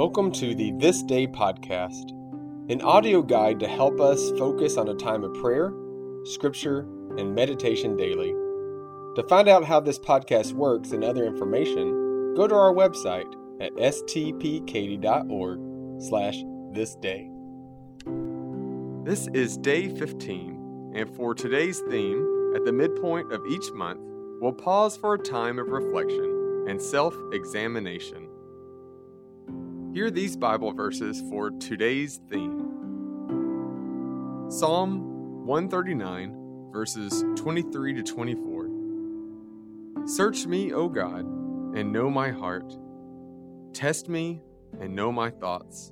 Welcome to the This Day podcast, an audio guide to help us focus on a time of prayer, scripture, and meditation daily. To find out how this podcast works and other information, go to our website at stpkaty.org slash this day. This is day 15, and for today's theme, at the midpoint of each month, we'll pause for a time of reflection and self examination. Hear these Bible verses for today's theme Psalm 139, verses 23 to 24. Search me, O God, and know my heart. Test me and know my thoughts.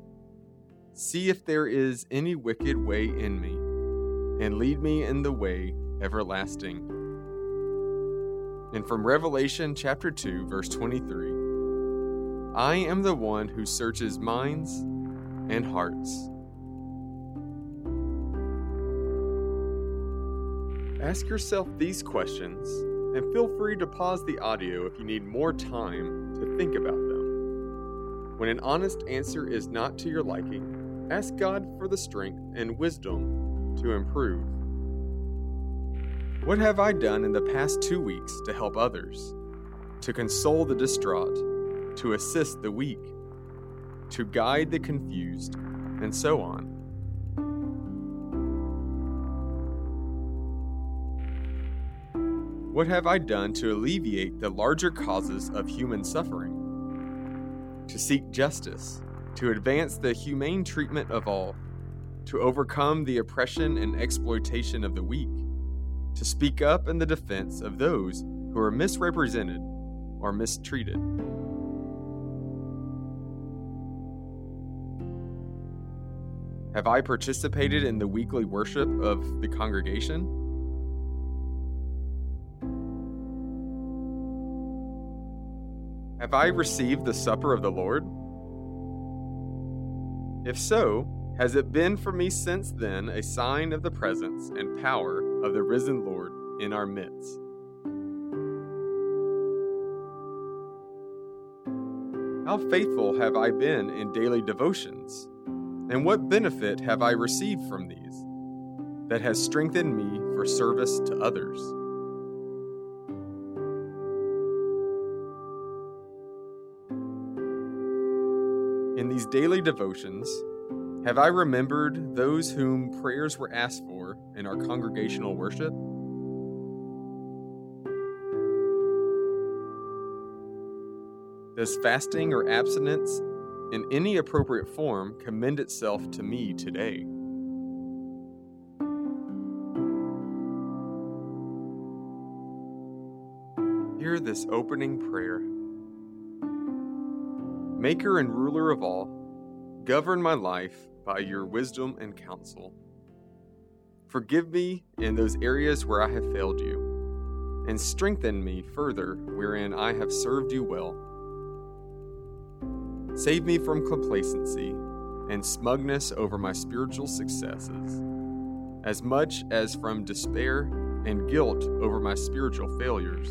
See if there is any wicked way in me, and lead me in the way everlasting. And from Revelation chapter 2, verse 23 I am the one who searches minds and hearts. Ask yourself these questions and feel free to pause the audio if you need more time to think about them. When an honest answer is not to your liking, ask God for the strength and wisdom to improve. What have I done in the past two weeks to help others, to console the distraught, to assist the weak, to guide the confused, and so on. What have I done to alleviate the larger causes of human suffering? To seek justice, to advance the humane treatment of all, to overcome the oppression and exploitation of the weak, to speak up in the defense of those who are misrepresented or mistreated. Have I participated in the weekly worship of the congregation? Have I received the supper of the Lord? If so, has it been for me since then a sign of the presence and power of the risen Lord in our midst? How faithful have I been in daily devotions? And what benefit have I received from these that has strengthened me for service to others? In these daily devotions, have I remembered those whom prayers were asked for in our congregational worship? Does fasting or abstinence in any appropriate form commend itself to me today. Hear this opening prayer Maker and ruler of all, govern my life by your wisdom and counsel. Forgive me in those areas where I have failed you, and strengthen me further wherein I have served you well. Save me from complacency and smugness over my spiritual successes, as much as from despair and guilt over my spiritual failures.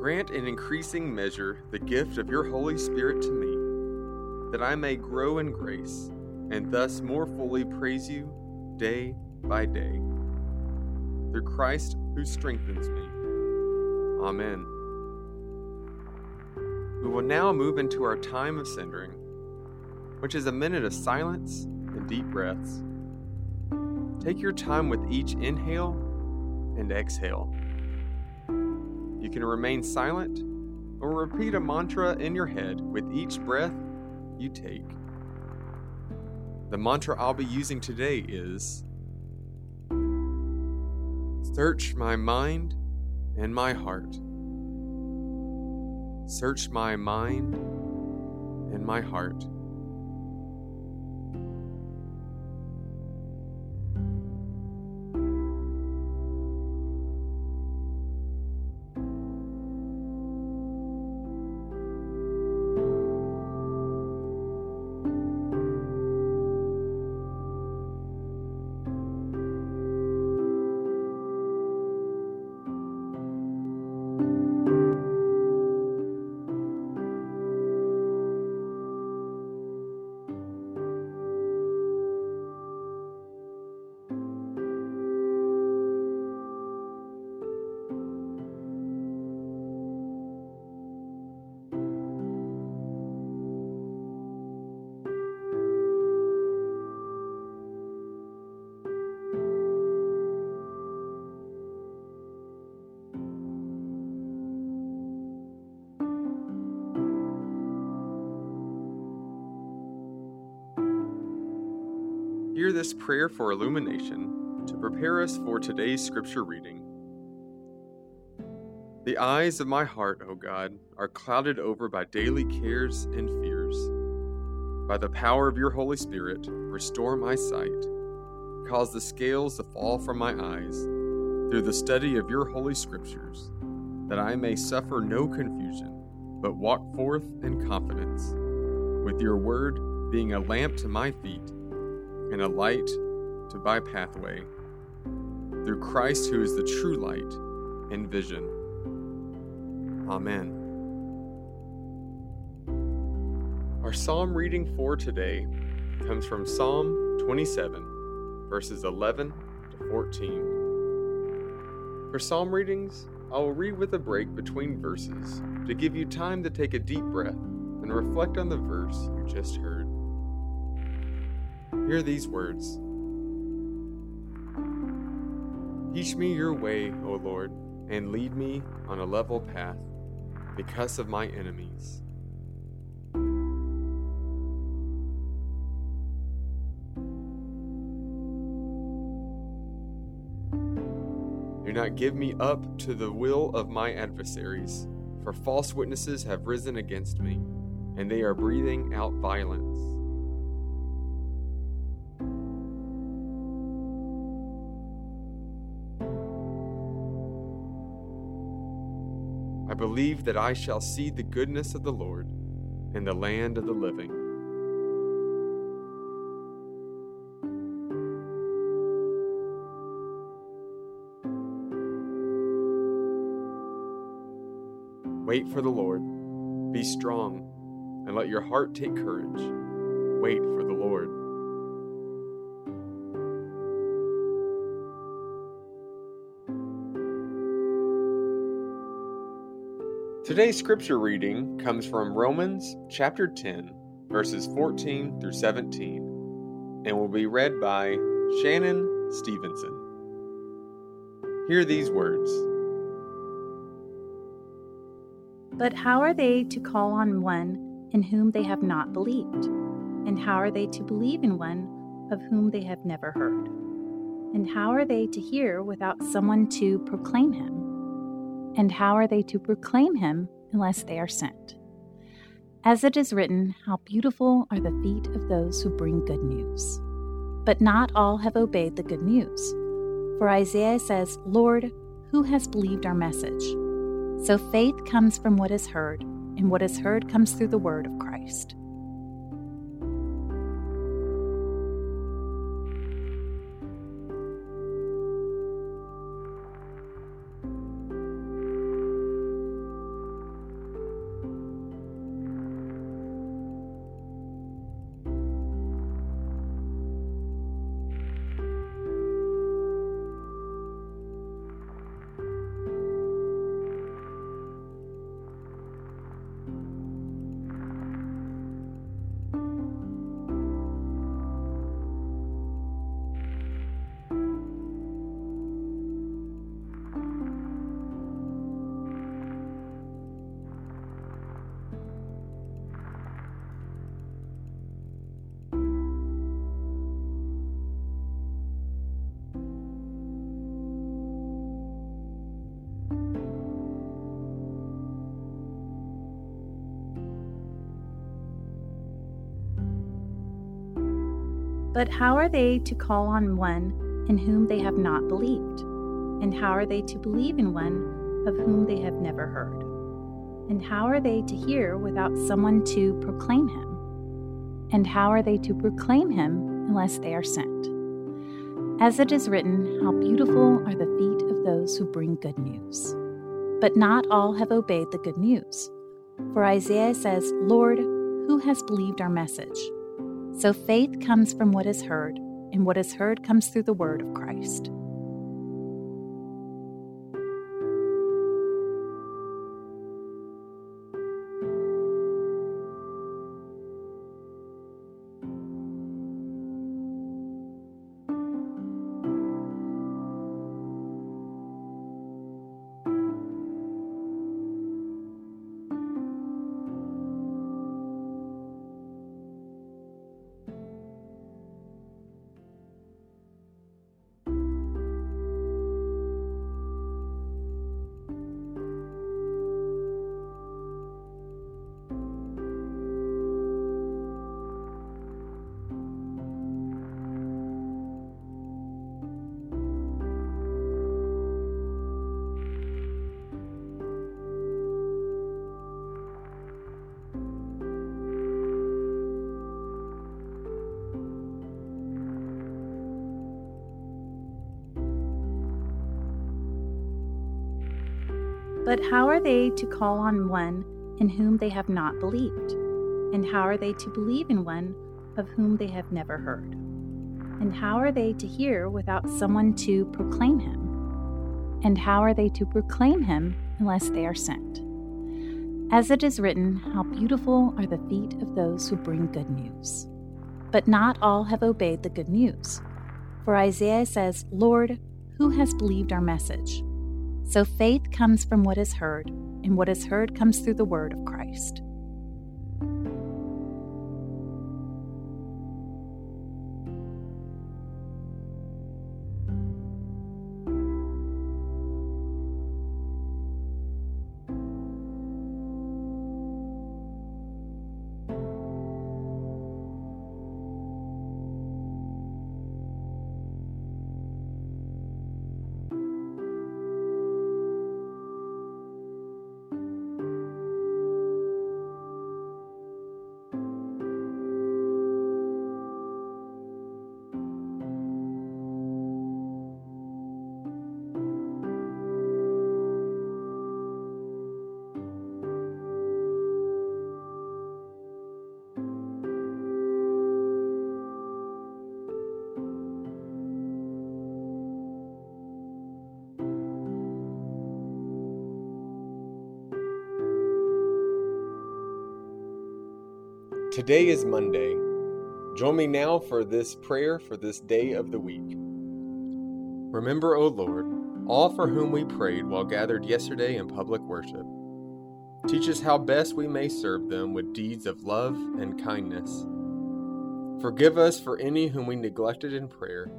Grant in increasing measure the gift of your Holy Spirit to me, that I may grow in grace and thus more fully praise you day by day. Through Christ who strengthens me. Amen. We will now move into our time of centering, which is a minute of silence and deep breaths. Take your time with each inhale and exhale. You can remain silent or repeat a mantra in your head with each breath you take. The mantra I'll be using today is Search my mind and my heart. Search my mind and my heart. Hear this prayer for illumination to prepare us for today's scripture reading. The eyes of my heart, O God, are clouded over by daily cares and fears. By the power of your Holy Spirit, restore my sight. Cause the scales to fall from my eyes through the study of your holy scriptures, that I may suffer no confusion, but walk forth in confidence, with your word being a lamp to my feet and a light to my pathway, through Christ who is the true light and vision. Amen. Our psalm reading for today comes from Psalm 27, verses 11 to 14. For psalm readings, I will read with a break between verses to give you time to take a deep breath and reflect on the verse you just heard. Hear these words Teach me your way, O Lord, and lead me on a level path because of my enemies. Do not give me up to the will of my adversaries, for false witnesses have risen against me, and they are breathing out violence. Believe that I shall see the goodness of the Lord in the land of the living. Wait for the Lord. Be strong, and let your heart take courage. Wait for the Lord. Today's scripture reading comes from Romans chapter 10, verses 14 through 17, and will be read by Shannon Stevenson. Hear these words But how are they to call on one in whom they have not believed? And how are they to believe in one of whom they have never heard? And how are they to hear without someone to proclaim him? And how are they to proclaim him unless they are sent? As it is written, How beautiful are the feet of those who bring good news. But not all have obeyed the good news. For Isaiah says, Lord, who has believed our message? So faith comes from what is heard, and what is heard comes through the word of Christ. But how are they to call on one in whom they have not believed? And how are they to believe in one of whom they have never heard? And how are they to hear without someone to proclaim him? And how are they to proclaim him unless they are sent? As it is written, How beautiful are the feet of those who bring good news. But not all have obeyed the good news. For Isaiah says, Lord, who has believed our message? So faith comes from what is heard, and what is heard comes through the word of Christ. But how are they to call on one in whom they have not believed? And how are they to believe in one of whom they have never heard? And how are they to hear without someone to proclaim him? And how are they to proclaim him unless they are sent? As it is written, How beautiful are the feet of those who bring good news. But not all have obeyed the good news. For Isaiah says, Lord, who has believed our message? So faith comes from what is heard, and what is heard comes through the word of Christ. Today is Monday. Join me now for this prayer for this day of the week. Remember, O Lord, all for whom we prayed while gathered yesterday in public worship. Teach us how best we may serve them with deeds of love and kindness. Forgive us for any whom we neglected in prayer.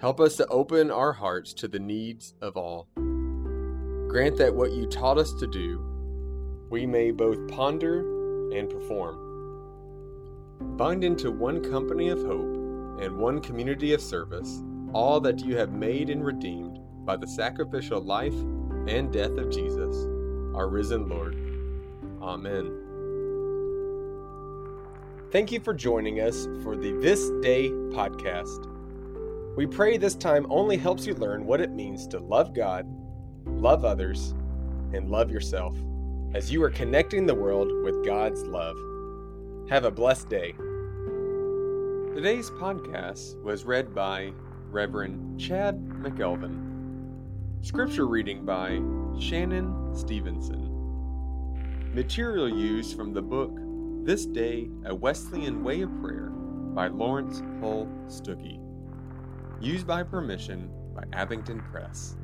Help us to open our hearts to the needs of all. Grant that what you taught us to do, we may both ponder and perform. Bind into one company of hope and one community of service all that you have made and redeemed by the sacrificial life and death of Jesus, our risen Lord. Amen. Thank you for joining us for the This Day podcast. We pray this time only helps you learn what it means to love God, love others, and love yourself as you are connecting the world with God's love. Have a blessed day. Today's podcast was read by Reverend Chad McElveen. Scripture reading by Shannon Stevenson. Material used from the book This Day, A Wesleyan Way of Prayer by Laurence Hull Stookey. Used by permission by Abingdon Press.